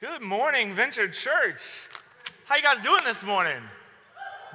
Good morning, Venture Church. How you guys doing this morning?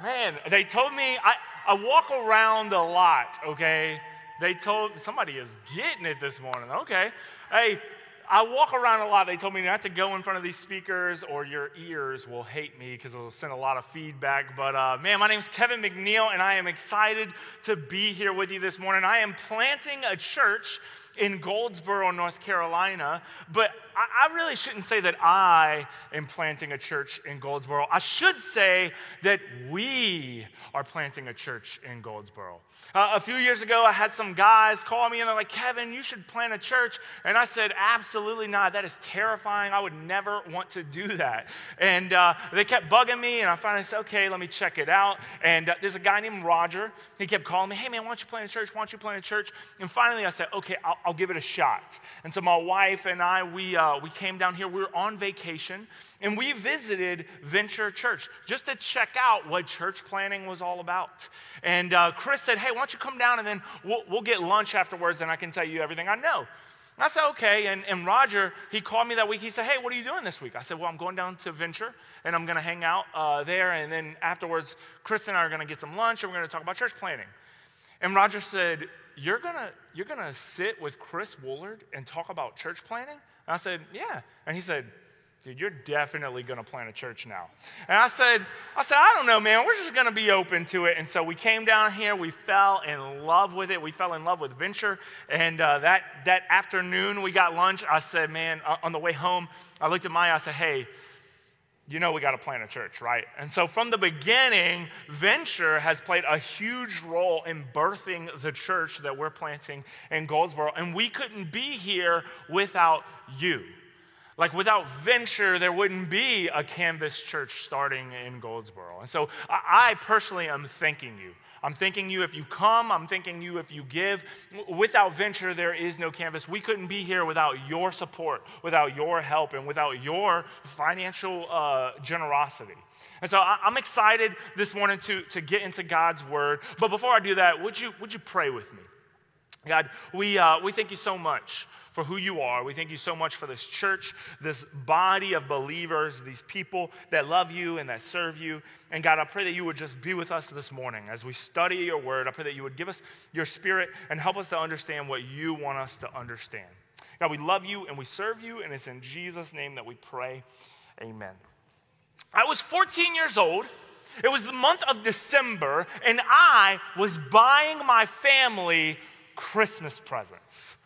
Man, they told me I, I walk around a lot, okay? They told somebody is getting it this morning. Okay. Hey, I walk around a lot. They told me not to go in front of these speakers or your ears will hate me because it'll send a lot of feedback. But uh, man, my name is Kevin McNeil, and I am excited to be here with you this morning. I am planting a church in Goldsboro, North Carolina. But I, I, really shouldn't say that I am planting a church in Goldsboro. I should say that we are planting a church in Goldsboro. Uh, a few years ago, I had some guys call me and they're like, Kevin, you should plant a church. And I said, absolutely not. That is terrifying. I would never want to do that. And uh, they kept bugging me, and I finally said, okay, let me check it out. And uh, there's a guy named Roger. He kept calling me, hey, man, why don't you plant a church? Why don't you plant a church? And finally, I said, okay, I'll, I'll give it a shot. And so my wife and I, we, uh, we came down here. We were on vacation, and we visited Venture Church just to check out what church planting was all about. And uh, Chris said, hey, why don't you come down and then we'll, we'll get lunch afterwards, and I can tell you everything I know. And I said, okay. And, and Roger, he called me that week. He said, hey, what are you doing this week? I said, well, I'm going down to Venture and I'm going to hang out uh, there. And then afterwards, Chris and I are going to get some lunch and we're going to talk about church planting. And Roger said, you're gonna, you're gonna sit with Chris Woolard and talk about church planting? And I said, Yeah. And he said, Dude, you're definitely gonna plant a church now. And I said, I said, I don't know, man, we're just gonna be open to it. And so we came down here, we fell in love with it. We fell in love with Venture. And uh, that, that afternoon we got lunch. I said, man, uh, on the way home, I looked at Maya, I said, hey, you know we got to plant a church, right? And so from the beginning, Venture has played a huge role in birthing the church that we're planting in Goldsboro. And we couldn't be here without you. Like without Venture, there wouldn't be a Canvas church starting in Goldsboro. And so I personally am thanking you I'm thanking you if you come. I'm thanking you if you give. Without venture, there is no canvas. We couldn't be here without your support, without your help, and without your financial uh, generosity. And so I'm excited this morning to, to get into God's word. But before I do that, would you, would you pray with me? God, we, uh, we thank you so much for who you are. We thank you so much for this church, this body of believers, these people that love you and that serve you. And God, I pray that you would just be with us this morning as we study your word. I pray that you would give us your spirit and help us to understand what you want us to understand. God, we love you and we serve you, and it's in Jesus' name that we pray. Amen. I was 14 years old. It was the month of December, and I was buying my family Christmas presents.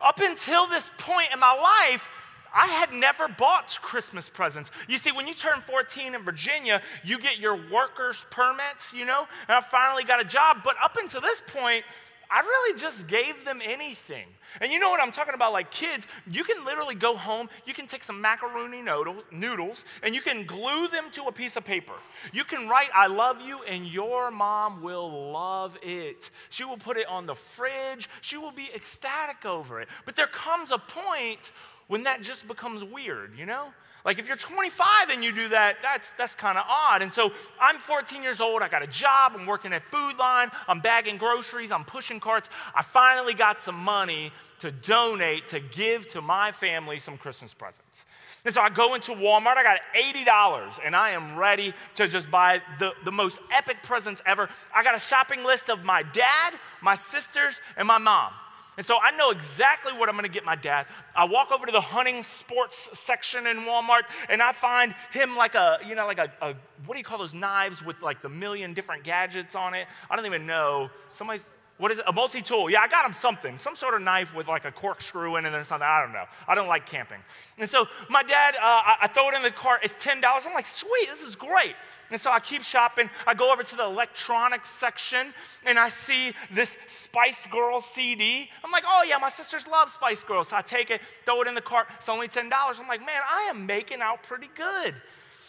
Up until this point in my life, I had never bought Christmas presents. You see, when you turn 14 in Virginia, you get your worker's permits, you know, and I finally got a job. But up until this point, I really just gave them anything. And you know what I'm talking about? Like kids, you can literally go home, you can take some macaroni noodles, and you can glue them to a piece of paper. You can write, I love you, and your mom will love it. She will put it on the fridge, she will be ecstatic over it. But there comes a point when that just becomes weird, you know? Like if you're 25 and you do that, that's, that's kind of odd. And so I'm 14 years old. I got a job. I'm working at Food Lion. I'm bagging groceries. I'm pushing carts. I finally got some money to donate to give to my family some Christmas presents. And so I go into Walmart, I got $80, and I am ready to just buy the, the most epic presents ever. I got a shopping list of my dad, my sisters, and my mom. And so I know exactly what I'm going to get my dad. I walk over to the hunting sports section in Walmart and I find him like a, you know, like a, a what do you call those knives with like the million different gadgets on it? I don't even know. Somebody's, what is it? A multi tool. Yeah, I got him something, some sort of knife with like a corkscrew in it or something. I don't know. I don't like camping. And so my dad, uh, I, I throw it in the cart. It's $10. I'm like, sweet, this is great. And so I keep shopping. I go over to the electronics section and I see this Spice Girl CD. I'm like, oh yeah, my sisters love Spice Girls. So I take it, throw it in the cart. It's only $10. I'm like, man, I am making out pretty good.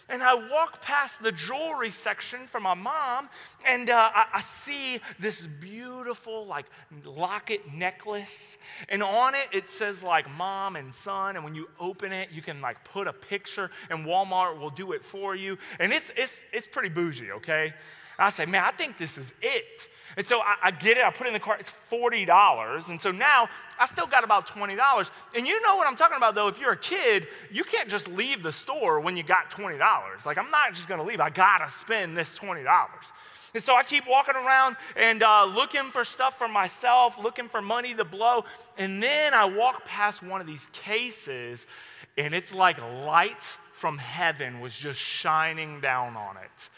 And I walk past the jewelry section for my mom, and uh, I, I, see this beautiful, like, locket necklace. And on it, it says, like, mom and son. And when you open it, you can, like, put a picture, and Walmart will do it for you. And it's, it's, it's pretty bougie, okay? I say, man, I think this is it. And so I, I, get it, I put it in the cart, it's $40. And so now I still got about $20. And you know what I'm talking about though, if you're a kid, you can't just leave the store when you got $20. Like, I'm not just gonna leave, I gotta spend this $20. And so I keep walking around and uh, looking for stuff for myself, looking for money to blow. And then I walk past one of these cases, and it's like light from heaven was just shining down on it.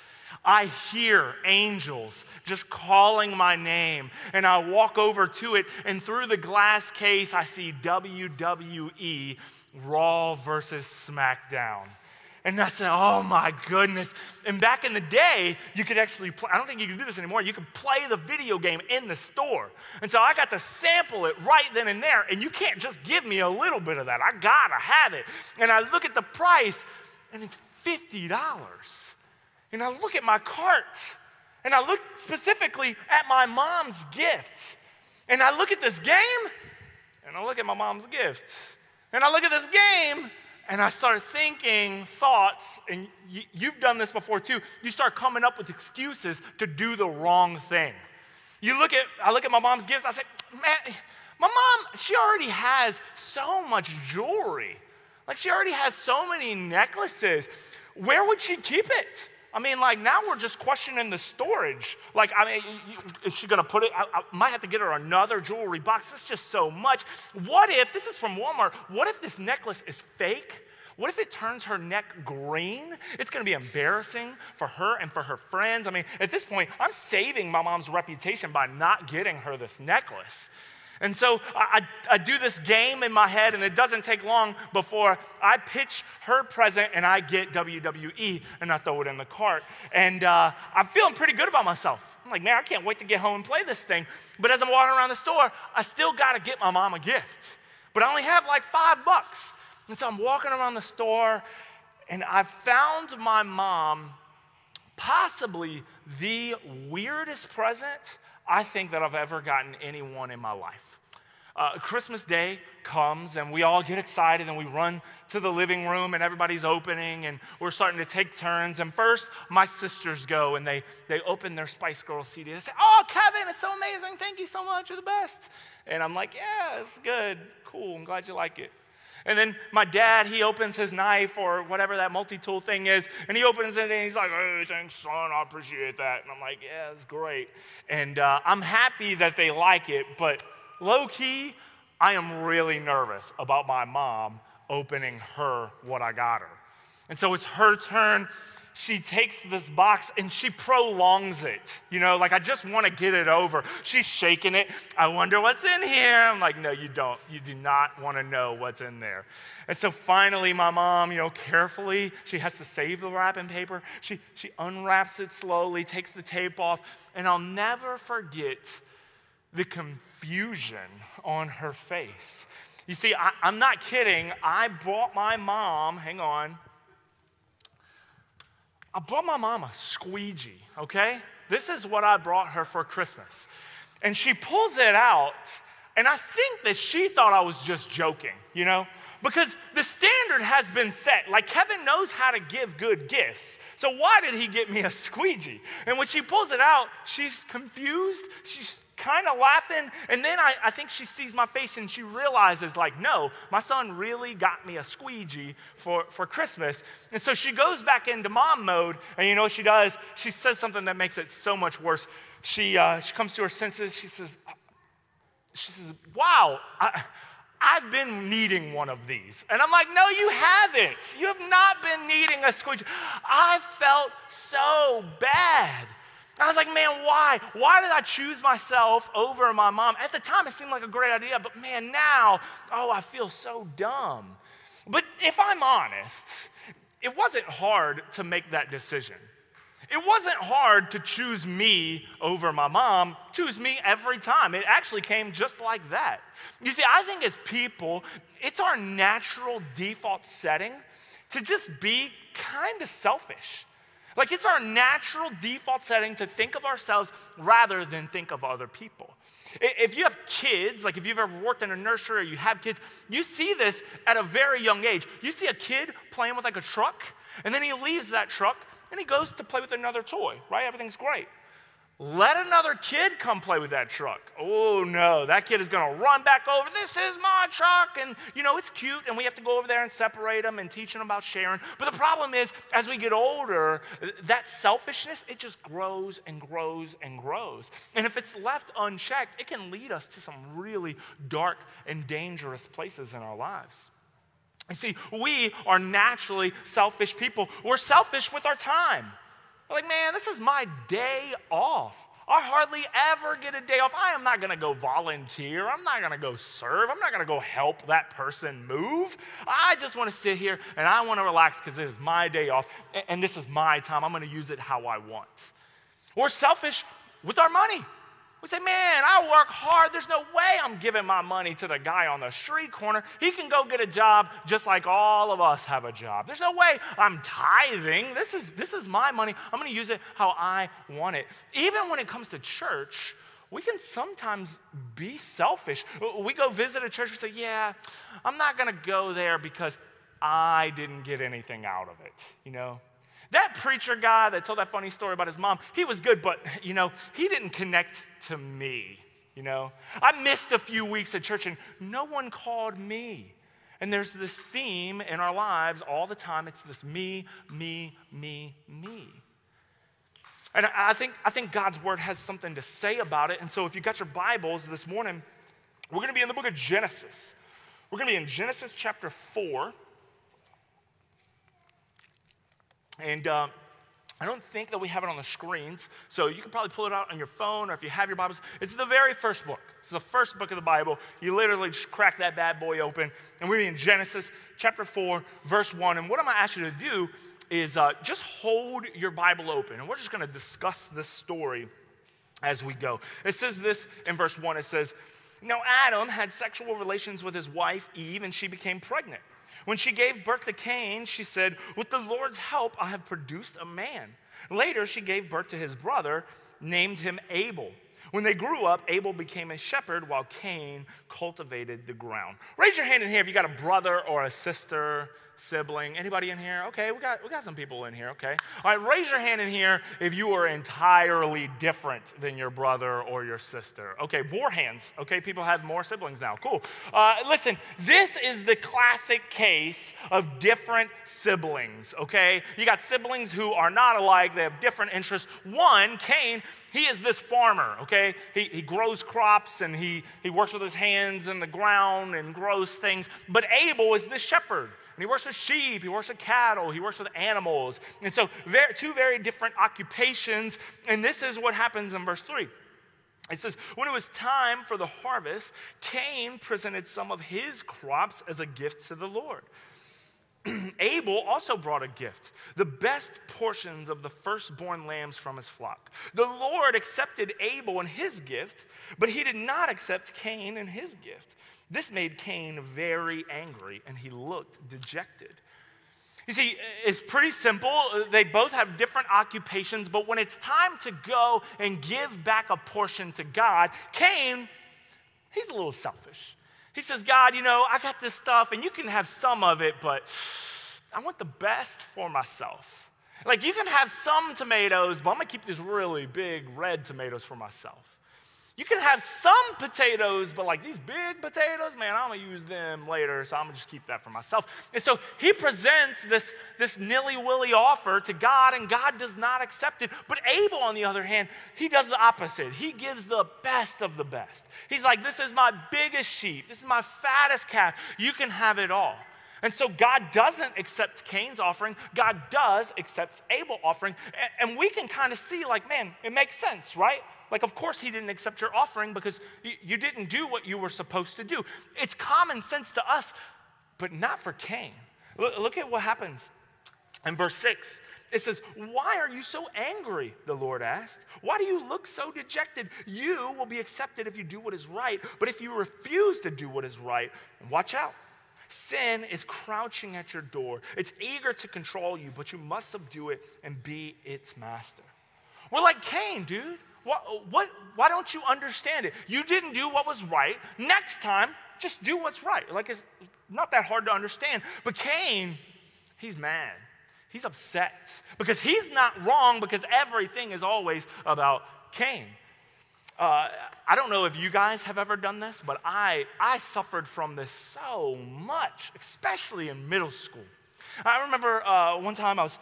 I hear angels just calling my name, and I walk over to it, and through the glass case, I see WWE Raw versus SmackDown. And I said, oh my goodness. And back in the day, you could actually play, I don't think you can do this anymore. You could play the video game in the store. And so I got to sample it right then and there. And you can't just give me a little bit of that. I gotta have it. And I look at the price, and it's $50. And I look at my cart and I look specifically at my mom's gift. And I look at this game and I look at my mom's gift. And I look at this game and I start thinking thoughts, and you, have done this before too. You start coming up with excuses to do the wrong thing. You look at, I look at my mom's gifts, I say, man, my mom, she already has so much jewelry. Like she already has so many necklaces. Where would she keep it? I mean, like now we're just questioning the storage. Like, I mean, is she gonna put it? I, I, might have to get her another jewelry box. That's just so much. What if this is from Walmart? What if this necklace is fake? What if it turns her neck green? It's gonna be embarrassing for her and for her friends. I mean, at this point, I'm saving my mom's reputation by not getting her this necklace. And so I, I, do this game in my head, and it doesn't take long before I pitch her present and I get WWE and I throw it in the cart. And uh, I'm feeling pretty good about myself. I'm like, man, I can't wait to get home and play this thing. But as I'm walking around the store, I still got to get my mom a gift. But I only have like five bucks. And so I'm walking around the store, and I found my mom possibly the weirdest present I think that I've ever gotten anyone in my life uh, Christmas Day comes and we all get excited and we run to the living room and everybody's opening and we're starting to take turns. And first, my sisters go and they, they open their Spice Girls CD. They say, Oh, Kevin, it's so amazing. Thank you so much. You're the best. And I'm like, Yeah, it's good. Cool. I'm glad you like it. And then my dad, he opens his knife or whatever that multi tool thing is, and he opens it and he's like, Hey, thanks, son. I appreciate that. And I'm like, Yeah, it's great. And uh, I'm happy that they like it, but low key, I am really nervous about my mom opening her what I got her. And so it's her turn. She takes this box and she prolongs it. You know, like I just want to get it over. She's shaking it. I wonder what's in here. I'm like, no, you don't. You do not want to know what's in there. And so finally, my mom, you know, carefully, she has to save the wrapping paper. She, she unwraps it slowly, takes the tape off, and I'll never forget the confusion on her face. You see, I, am not kidding. I bought my mom, hang on, I bought my mom a squeegee, okay? This is what I brought her for Christmas. And she pulls it out, and I think that she thought I was just joking, you know? Because the standard has been set. Like Kevin knows how to give good gifts. So why did he get me a squeegee? And when she pulls it out, she's confused. She's kind of laughing. And then I, I think she sees my face and she realizes, like, no, my son really got me a squeegee for, for Christmas. And so she goes back into mom mode. And you know what she does? She says something that makes it so much worse. She, uh, she comes to her senses. She says, she says, wow, I, I've been needing one of these. And I'm like, no, you haven't. You have not been needing a squeegee. I felt so bad. I was like, man, why? Why did I choose myself over my mom? At the time, it seemed like a great idea, but man, now, oh, I feel so dumb. But if I'm honest, it wasn't hard to make that decision. It wasn't hard to choose me over my mom, choose me every time. It actually came just like that. You see, I think as people, it's our natural default setting to just be kind of selfish. Like it's our natural default setting to think of ourselves rather than think of other people. If you have kids, like if you've ever worked in a nursery or you have kids, you see this at a very young age. You see a kid playing with like a truck, and then he leaves that truck and he goes to play with another toy, right? Everything's great. Let another kid come play with that truck. Oh no, that kid is going to run back over. This is my truck. And you know, it's cute, and we have to go over there and separate them and teach them about sharing. But the problem is, as we get older, that selfishness, it just grows and grows and grows. And if it's left unchecked, it can lead us to some really dark and dangerous places in our lives. You see, we are naturally selfish people. We're selfish with our time. Like, man, this is my day off. I hardly ever get a day off. I am not to go volunteer. I'm not to go serve. I'm not to go help that person move. I just want to sit here and I want to relax because it is my day off and this is my time. I'm to use it how I want. We're selfish with our money. We say, man, I work hard. There's no way I'm giving my money to the guy on the street corner. He can go get a job just like all of us have a job. There's no way I'm tithing. This is, this is my money. I'm going to use it how I want it. Even when it comes to church, we can sometimes be selfish. We go visit a church and say, yeah, I'm not going to go there because I didn't get anything out of it, you know? That preacher guy that told that funny story about his mom, he was good, but, you know, he didn't connect to me, you know. I missed a few weeks at church and no one called me. And there's this theme in our lives all the time. It's this me, me, me, me. And I think, I think God's word has something to say about it. And so if you got your Bibles this morning, we're going to be in the book of Genesis. We're going to be in Genesis chapter 4. And uh, I don't think that we have it on the screens, so you can probably pull it out on your phone or if you have your Bibles. It's the very first book. It's the first book of the Bible. You literally just crack that bad boy open, and we're in Genesis chapter 4, verse 1. And what I'm going to ask you to do is uh, just hold your Bible open, and we're just going to discuss this story as we go. It says this in verse 1 it says, Now Adam had sexual relations with his wife Eve, and she became pregnant. When she gave birth to Cain, she said, With the Lord's help, I have produced a man. Later, she gave birth to his brother, named him Abel. When they grew up, Abel became a shepherd while Cain cultivated the ground. Raise your hand in here if you got a brother or a sister sibling. Anybody in here? Okay, we got, we got some people in here, okay. All right, raise your hand in here if you are entirely different than your brother or your sister. Okay, more hands. Okay, people have more siblings now. Cool. Uh, listen, this is the classic case of different siblings, okay? You got siblings who are not alike, they have different interests. One, Cain, he is this farmer, okay? He, he grows crops and he, he works with his hands in the ground and grows things. But Abel is this shepherd. And he works with sheep, he works with cattle, he works with animals. And so, very, two very different occupations. And this is what happens in verse 3. It says, When it was time for the harvest, Cain presented some of his crops as a gift to the Lord. Abel also brought a gift, the best portions of the firstborn lambs from his flock. The Lord accepted Abel and his gift, but he did not accept Cain and his gift. This made Cain very angry, and he looked dejected. You see, it's pretty simple. They both have different occupations, but when it's time to go and give back a portion to God, Cain, he's a little selfish. He says, God, you know, I got this stuff and you can have some of it, but I want the best for myself. Like, you can have some tomatoes, but I'm gonna keep these really big red tomatoes for myself. You can have some potatoes, but like these big potatoes, man, I'm gonna use them later, so I'm gonna just keep that for myself. And so he presents this, this nilly willy offer to God, and God does not accept it. But Abel, on the other hand, he does the opposite. He gives the best of the best. He's like, This is my biggest sheep, this is my fattest calf. You can have it all. And so God doesn't accept Cain's offering, God does accept Abel's offering. And we can kind of see, like, man, it makes sense, right? Like, of course, he didn't accept your offering because you didn't do what you were supposed to do. It's common sense to us, but not for Cain. Look at what happens in verse 6. It says, Why are you so angry? The Lord asked. Why do you look so dejected? You will be accepted if you do what is right, but if you refuse to do what is right, watch out. Sin is crouching at your door. It's eager to control you, but you must subdue it and be its master. We're like Cain, dude. What, what, why don't you understand it? You didn't do what was right. Next time, just do what's right. Like it's not that hard to understand. But Cain, he's mad. He's upset because he's not wrong because everything is always about Cain. Uh, I don't know if you guys have ever done this, but I, I suffered from this so much, especially in middle school. I remember uh, one time I was,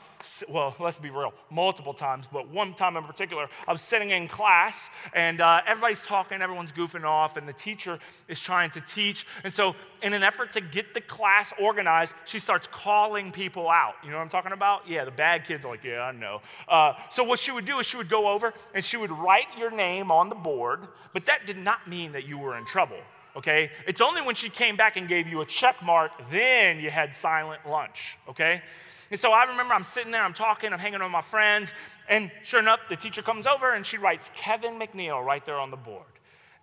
well, let's be real, multiple times, but one time in particular, I was sitting in class and uh, everybody's talking, everyone's goofing off, and the teacher is trying to teach. And so, in an effort to get the class organized, she starts calling people out. You know what I'm talking about? Yeah, the bad kids are like, yeah, I know. Uh, so, what she would do is she would go over and she would write your name on the board, but that did not mean that you were in trouble okay? It's only when she came back and gave you a check mark, then you had silent lunch, okay? And so I remember I'm sitting there, I'm talking, I'm hanging with my friends, and sure enough, the teacher comes over and she writes Kevin McNeil right there on the board.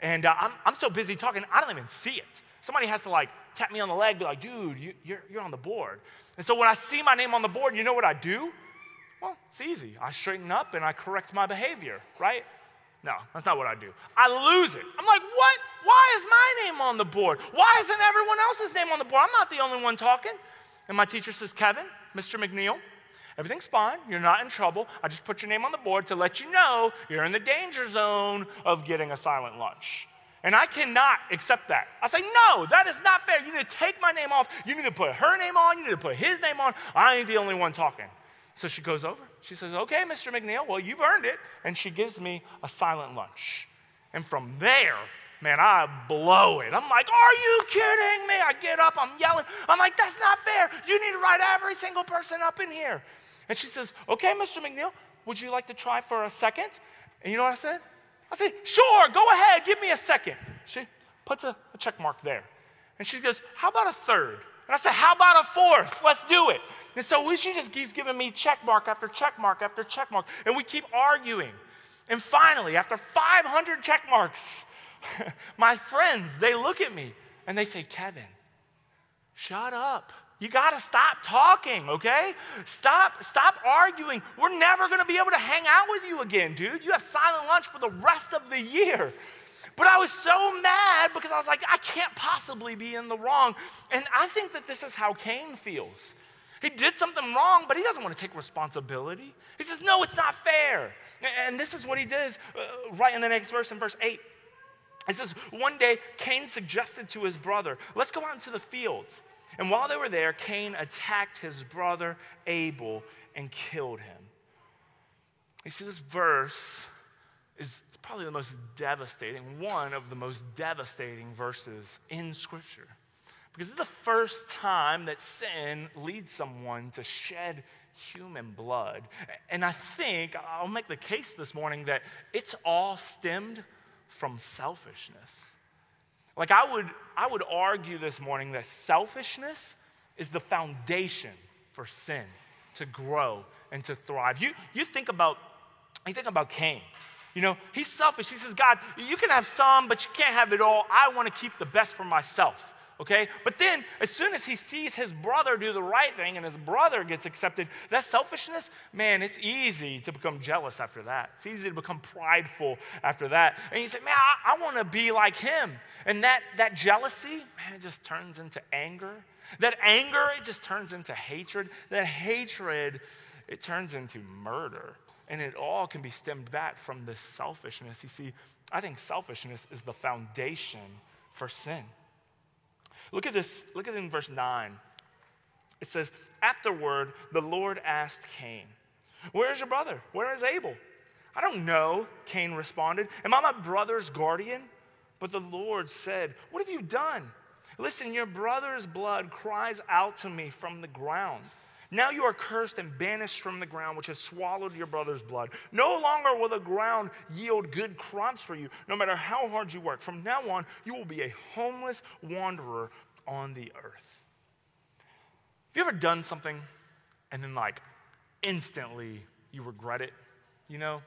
And uh, I'm, I'm so busy talking, I don't even see it. Somebody has to like tap me on the leg, be like, dude, you, you're, you're on the board. And so when I see my name on the board, you know what I do? Well, it's easy. I straighten up and I correct my behavior, right? No, that's not what I do. I lose it. I'm like, what? Why is my name on the board? Why isn't everyone else's name on the board? I'm not the only one talking. And my teacher says, Kevin, Mr. McNeil, everything's fine. You're not in trouble. I just put your name on the board to let you know you're in the danger zone of getting a silent lunch. And I cannot accept that. I say, no, that is not fair. You need to take my name off. You need to put her name on. You need to put his name on. I ain't the only one talking. So she goes over. She says, Okay, Mr. McNeil, well, you've earned it. And she gives me a silent lunch. And from there, man, I blow it. I'm like, Are you kidding me? I get up, I'm yelling. I'm like, That's not fair. You need to write every single person up in here. And she says, Okay, Mr. McNeil, would you like to try for a second? And you know what I said? I said, Sure, go ahead, give me a second. She puts a, a check mark there. And she goes, How about a third? And I said, How about a fourth? Let's do it. And so she just keeps giving me check mark after check mark after check mark. And we keep arguing. And finally, after 500 check marks, my friends, they look at me and they say, Kevin, shut up. You got to stop talking, okay? Stop stop arguing. We're never going to be able to hang out with you again, dude. You have silent lunch for the rest of the year. But I was so mad because I was like, I can't possibly be in the wrong. And I think that this is how Cain feels. He did something wrong, but he doesn't want to take responsibility. He says, No, it's not fair. And this is what he does uh, right in the next verse, in verse 8. It says, One day, Cain suggested to his brother, Let's go out into the fields. And while they were there, Cain attacked his brother Abel and killed him. You see, this verse is probably the most devastating, one of the most devastating verses in Scripture. Because it's the first time that sin leads someone to shed human blood. And I think I'll make the case this morning that it's all stemmed from selfishness. Like I would, I would argue this morning that selfishness is the foundation for sin to grow and to thrive. You, you think about, you think about Cain. You know, he's selfish. He says, God, you can have some, but you can't have it all. I want to keep the best for myself okay? But then, as soon as he sees his brother do the right thing and his brother gets accepted, that selfishness, man, it's easy to become jealous after that. It's easy to become prideful after that. And you say, man, I, I want to be like him. And that, that jealousy, man, it just turns into anger. That anger, it just turns into hatred. That hatred, it turns into murder. And it all can be stemmed back from this selfishness. You see, I think selfishness is the foundation for sin. Look at this, look at it in verse 9. It says, Afterward, the Lord asked Cain, Where is your brother? Where is Abel? I don't know, Cain responded. Am I my brother's guardian? But the Lord said, What have you done? Listen, your brother's blood cries out to me from the ground. Now you are cursed and banished from the ground, which has swallowed your brother's blood. No longer will the ground yield good crops for you, no matter how hard you work. From now on, you will be a homeless wanderer on the earth. Have you ever done something and then, like, instantly you regret it? You know?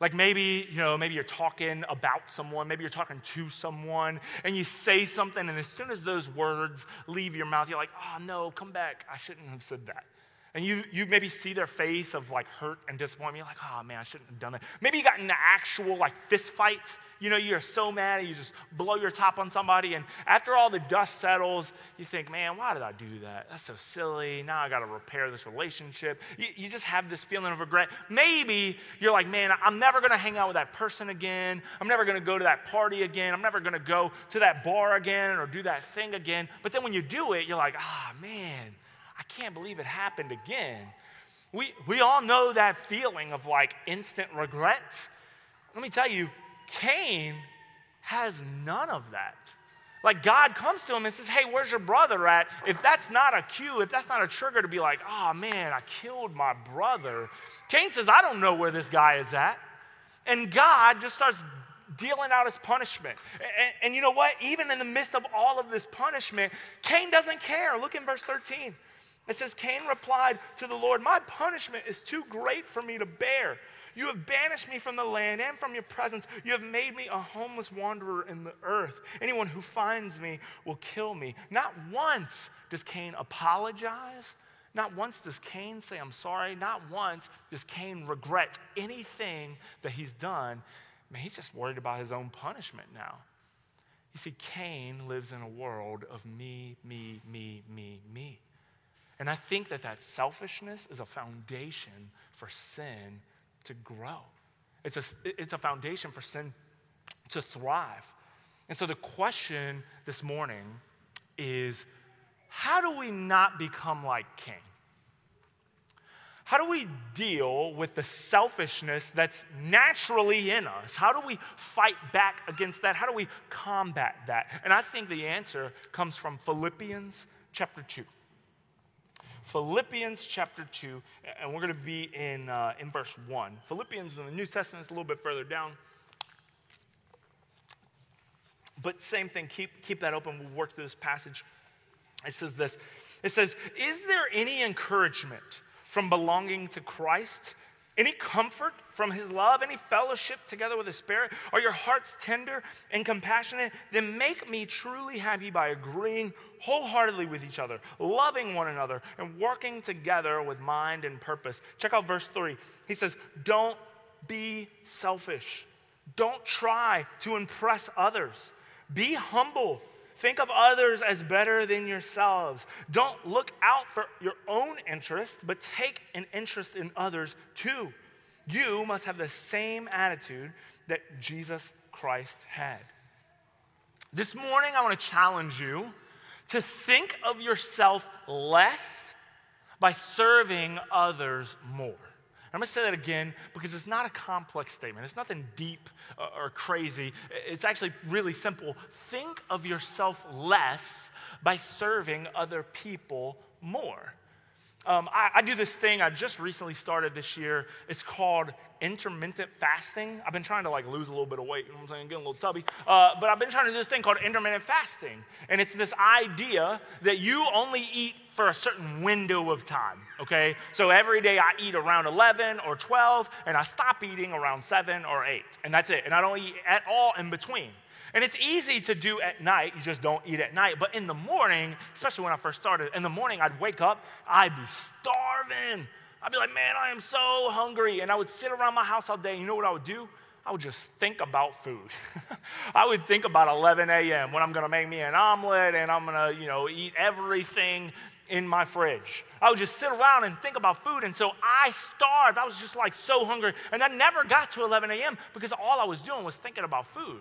Like maybe, you know, maybe you're talking about someone, maybe you're talking to someone, and you say something, and as soon as those words leave your mouth, you're like, oh no, come back. I shouldn't have said that. And you, you maybe see their face of like hurt and disappointment. You're like, oh man, I shouldn't have done that. Maybe you got in an actual like fist fight. You know, you're so mad and you just blow your top on somebody. And after all the dust settles, you think, man, why did I do that? That's so silly. Now I got to repair this relationship. You, you just have this feeling of regret. Maybe you're like, man, I'm never going to hang out with that person again. I'm never going to go to that party again. I'm never going to go to that bar again or do that thing again. But then when you do it, you're like, ah, man I can't believe it happened again. We, we all know that feeling of like instant regret. Let me tell you, Cain has none of that. Like God comes to him and says, Hey, where's your brother at? If that's not a cue, if that's not a trigger to be like, Oh man, I killed my brother, Cain says, I don't know where this guy is at. And God just starts dealing out his punishment. And, and you know what? Even in the midst of all of this punishment, Cain doesn't care. Look in verse 13. It says, Cain replied to the Lord, My punishment is too great for me to bear. You have banished me from the land and from your presence. You have made me a homeless wanderer in the earth. Anyone who finds me will kill me. Not once does Cain apologize. Not once does Cain say, I'm sorry. Not once does Cain regret anything that he's done. Man, he's just worried about his own punishment now. You see, Cain lives in a world of me, me, me, me, me. And I think that that selfishness is a foundation for sin to grow. It's a, it's a foundation for sin to thrive. And so the question this morning is how do we not become like Cain? How do we deal with the selfishness that's naturally in us? How do we fight back against that? How do we combat that? And I think the answer comes from Philippians chapter 2. Philippians chapter 2, and we're going to be in, uh, in verse 1. Philippians in the New Testament is a little bit further down. But same thing, keep, keep that open. We'll work through this passage. It says this It says, Is there any encouragement from belonging to Christ? Any comfort from his love? Any fellowship together with the Spirit? Are your hearts tender and compassionate? Then make me truly happy by agreeing wholeheartedly with each other, loving one another, and working together with mind and purpose. Check out verse 3. He says, Don't be selfish. Don't try to impress others. Be humble Think of others as better than yourselves. Don't look out for your own interest, but take an interest in others too. You must have the same attitude that Jesus Christ had. This morning, I want to challenge you to think of yourself less by serving others more. I'm going to say that again because it's not a complex statement. It's nothing deep uh, or crazy. It's actually really simple. Think of yourself less by serving other people more. Um, I, I, do this thing I just recently started this year. It's called intermittent fasting. I've been trying to like lose a little bit of weight. You know what I'm saying? Getting a little tubby. Uh, but I've been trying to do this thing called intermittent fasting, and it's this idea that you only eat for a certain window of time. Okay, so every day I eat around 11 or 12, and I stop eating around 7 or 8, and that's it. And I don't eat at all in between. And it's easy to do at night, you just don't eat at night. But in the morning, especially when I first started, in the morning I'd wake up, I'd be starving. I'd be like, man, I am so hungry. And I would sit around my house all day. You know what I would do? I would just think about food. I would think about 11 a.m. when I'm going to make me an omelet and I'm going to, you know, eat everything in my fridge. I would just sit around and think about food. And so I starved. I was just like so hungry. And I never got to 11 a.m. because all I was doing was thinking about food.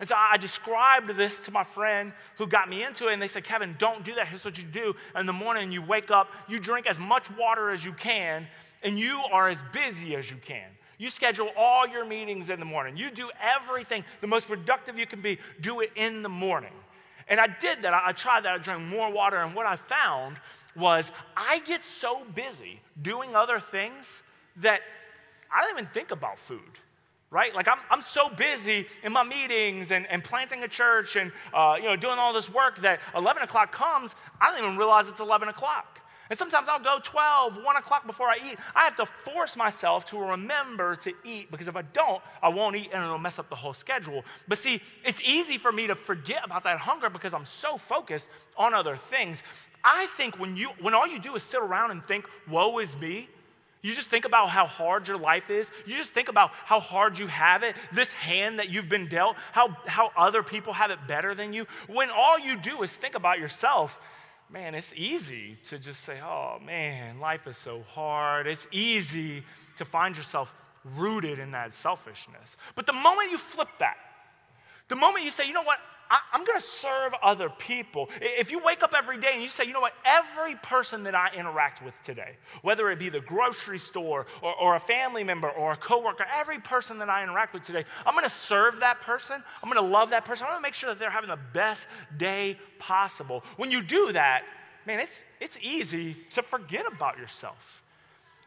And so I described this to my friend who got me into it, and they said, Kevin, don't do that. Here's what you do. In the morning, you wake up, you drink as much water as you can, and you are as busy as you can. You schedule all your meetings in the morning. You do everything, the most productive you can be, do it in the morning. And I did that. I, tried that. I drank more water, and what I found was I get so busy doing other things that I don't even think about food right? Like I'm, I'm so busy in my meetings and, and planting a church and uh, you know doing all this work that 11 o'clock comes, I don't even realize it's 11 o'clock. And sometimes I'll go 12, 1 o'clock before I eat. I have to force myself to remember to eat because if I don't, I won't eat and it'll mess up the whole schedule. But see, it's easy for me to forget about that hunger because I'm so focused on other things. I think when, you, when all you do is sit around and think, woe is me, you just think about how hard your life is. You just think about how hard you have it, this hand that you've been dealt, how, how other people have it better than you. When all you do is think about yourself, man, it's easy to just say, oh man, life is so hard. It's easy to find yourself rooted in that selfishness. But the moment you flip that, the moment you say, you know what, I, am going to serve other people. If you wake up every day and you say, you know what, every person that I interact with today, whether it be the grocery store or, or a family member or a coworker, every person that I interact with today, I'm going to serve that person. I'm going to love that person. I'm going to make sure that they're having the best day possible. When you do that, man, it's, it's easy to forget about yourself.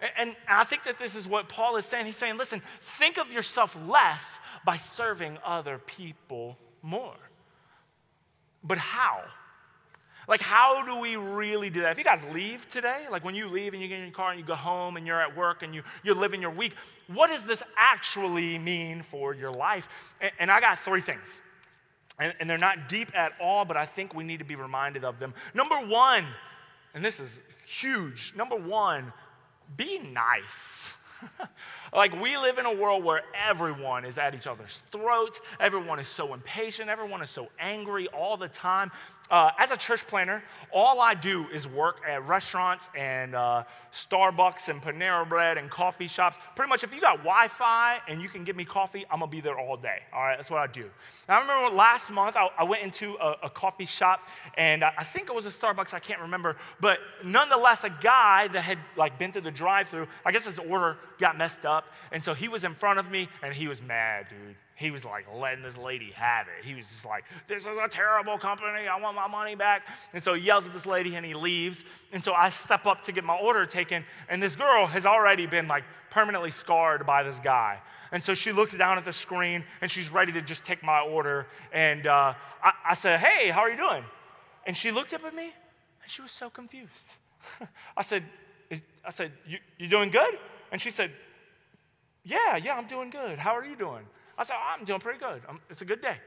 And, and I think that this is what Paul is saying. He's saying, listen, think of yourself less by serving other people more. But how? Like, how do we really do that? If you guys leave today, like when you leave and you get in your car and you go home and you're at work and you, you're living your week, what does this actually mean for your life? And, and I got three things. And, and they're not deep at all, but I think we need to be reminded of them. Number one, and this is huge. Number one, be nice. like, we live in a world where everyone is at each other's throats. Everyone is so impatient. Everyone is so angry all the time. Uh, as a church planter, all I do is work at restaurants and uh, Starbucks and Panera Bread and coffee shops. Pretty much, if you got Wi Fi and you can give me coffee, I'm gonna be there all day. All right, that's what I do. And I remember last month, I, I went into a, a, coffee shop and I, I think it was a Starbucks, I can't remember. But nonetheless, a guy that had like been through the drive through, I guess his order got messed up. And so he was in front of me and he was mad, dude he was like letting this lady have it. He was just like, This is a terrible company. I want my money back. And so he yells at this lady and he leaves. And so I step up to get my order taken. And this girl has already been like permanently scarred by this guy. And so she looks down at the screen and she's ready to just take my order. And uh, I, I said, Hey, how are you doing? And she looked up at me and she was so confused. I said, I said, you, you doing good? And she said, Yeah, yeah, I'm doing good. How are you doing? I said, oh, I'm doing pretty good. I'm, it's a good day.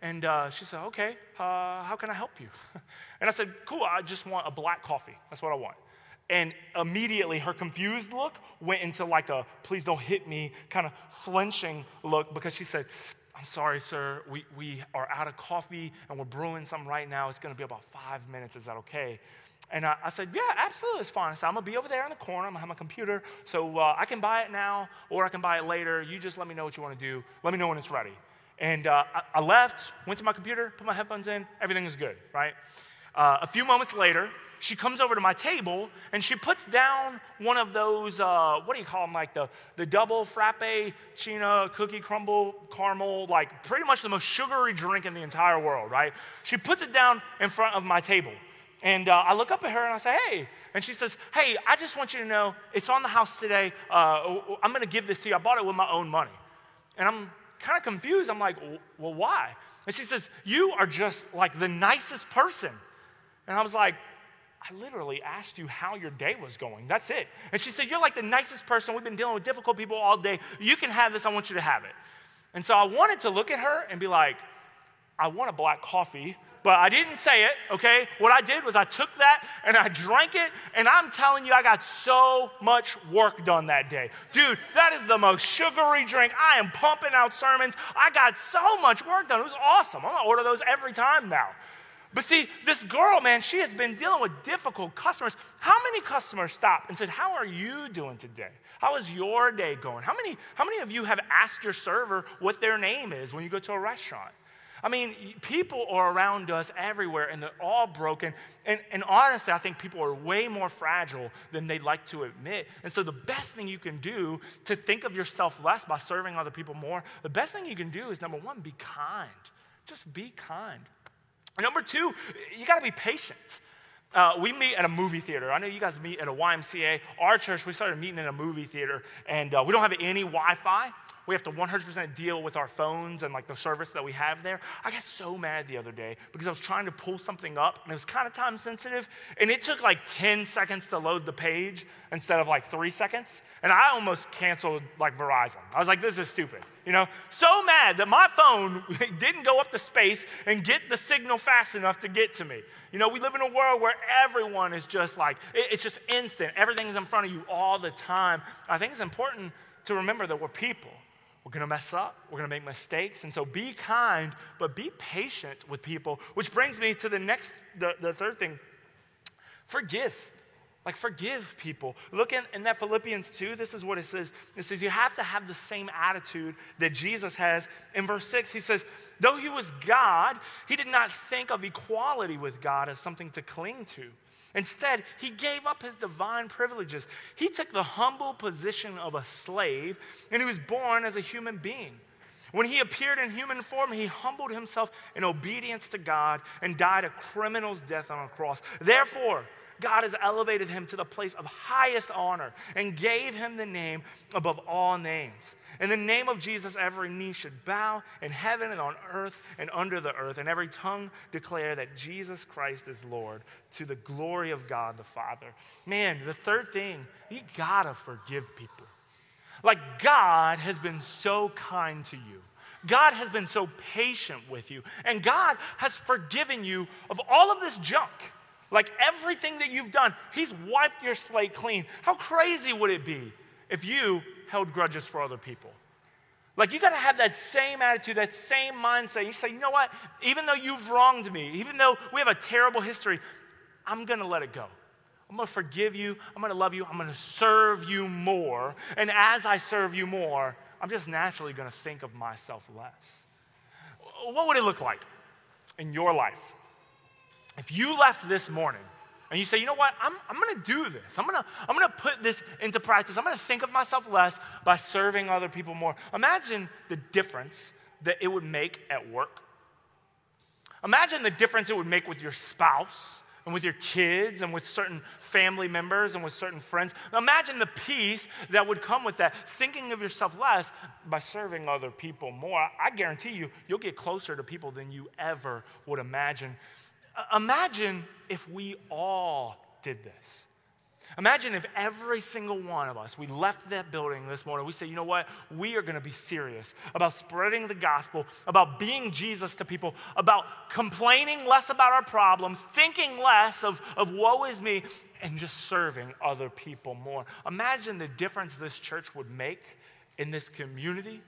And uh, she said, okay, uh, how can I help you? and I said, cool, I just want a black coffee. That's what I want. And immediately her confused look went into like a please don't hit me kind of flinching look because she said, I'm sorry, sir, we, we are out of coffee and we're brewing some right now. It's gonna be about five minutes. Is that okay? And I, I, said, Yeah, absolutely, it's fine. I said, I'm gonna be over there in the corner. I'm gonna have my computer, so uh, I can buy it now or I can buy it later. You just let me know what you wanna do. Let me know when it's ready. And uh, I, I, left, went to my computer, put my headphones in, everything is good, right? Uh, a few moments later, she comes over to my table and she puts down one of those, uh, what do you call them, like the, the double frappe, china, cookie crumble, caramel, like pretty much the most sugary drink in the entire world, right? She puts it down in front of my table. And uh, I look up at her and I say, hey. And she says, hey, I just want you to know it's on the house today. Uh, I'm going to give this to you. I bought it with my own money. And I'm kind of confused. I'm like, well, why? And she says, you are just like the nicest person. And I was like, I literally asked you how your day was going. That's it. And she said, You're like the nicest person. We've been dealing with difficult people all day. You can have this. I want you to have it. And so I wanted to look at her and be like, I want a black coffee but I didn't say it, okay? What I did was I took that and I drank it, and I'm telling you, I got so much work done that day. Dude, that is the most sugary drink. I am pumping out sermons. I got so much work done. It was awesome. I'm gonna order those every time now. But see, this girl, man, she has been dealing with difficult customers. How many customers stopped and said, How are you doing today? How is your day going? How many, how many of you have asked your server what their name is when you go to a restaurant? I mean, people are around us everywhere and they're all broken. And, and honestly, I think people are way more fragile than they'd like to admit. And so, the best thing you can do to think of yourself less by serving other people more, the best thing you can do is number one, be kind. Just be kind. Number two, you got to be patient. Uh, we meet at a movie theater. I know you guys meet at a YMCA. Our church, we started meeting in a movie theater, and uh, we don't have any Wi Fi we have to 100% deal with our phones and like the service that we have there. I got so mad the other day because I was trying to pull something up and it was kind of time sensitive and it took like 10 seconds to load the page instead of like three seconds. And I almost canceled like Verizon. I was like, this is stupid. You know, so mad that my phone didn't go up to space and get the signal fast enough to get to me. You know, we live in a world where everyone is just like, it's just instant. Everything's in front of you all the time. I think it's important to remember that we're people. We're going to mess up. We're going to make mistakes. And so be kind, but be patient with people, which brings me to the next, the, the third thing forgive. Like, forgive people. Look in, in that Philippians 2, this is what it says. It says, You have to have the same attitude that Jesus has. In verse 6, he says, Though he was God, he did not think of equality with God as something to cling to. Instead, he gave up his divine privileges. He took the humble position of a slave, and he was born as a human being. When he appeared in human form, he humbled himself in obedience to God and died a criminal's death on a cross. Therefore, God has elevated him to the place of highest honor and gave him the name above all names. In the name of Jesus, every knee should bow in heaven and on earth and under the earth, and every tongue declare that Jesus Christ is Lord to the glory of God the Father. Man, the third thing, you gotta forgive people. Like, God has been so kind to you. God has been so patient with you. And God has forgiven you of all of this junk. Like everything that you've done, He's wiped your slate clean. How crazy would it be if you held grudges for other people? Like, you got to have that same attitude, that same mindset. You say, you know what? Even though you've wronged me, even though we have a terrible history, I'm going to let it go. I'm going to forgive you. I'm going to love you. I'm going to serve you more. And as I serve you more, I'm just naturally going to think of myself less. What would it look like in your life if you left this morning and you say, you know what, I'm, I'm gonna do this. I'm gonna, I'm gonna put this into practice. I'm gonna think of myself less by serving other people more. Imagine the difference that it would make at work. Imagine the difference it would make with your spouse and with your kids and with certain family members and with certain friends. Imagine the peace that would come with that, thinking of yourself less by serving other people more. I guarantee you, you'll get closer to people than you ever would imagine. Imagine if we all did this. Imagine if every single one of us, we left that building this morning, we say, you know what? We are going to be serious about spreading the gospel, about being Jesus to people, about complaining less about our problems, thinking less of, of woe is me, and just serving other people more. Imagine the difference this church would make in this community,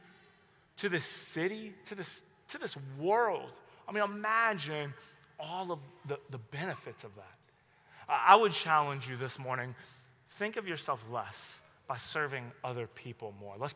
to this city, to this, to this world. I mean, imagine all of the, the benefits of that. I would challenge you this morning think of yourself less by serving other people more. Let's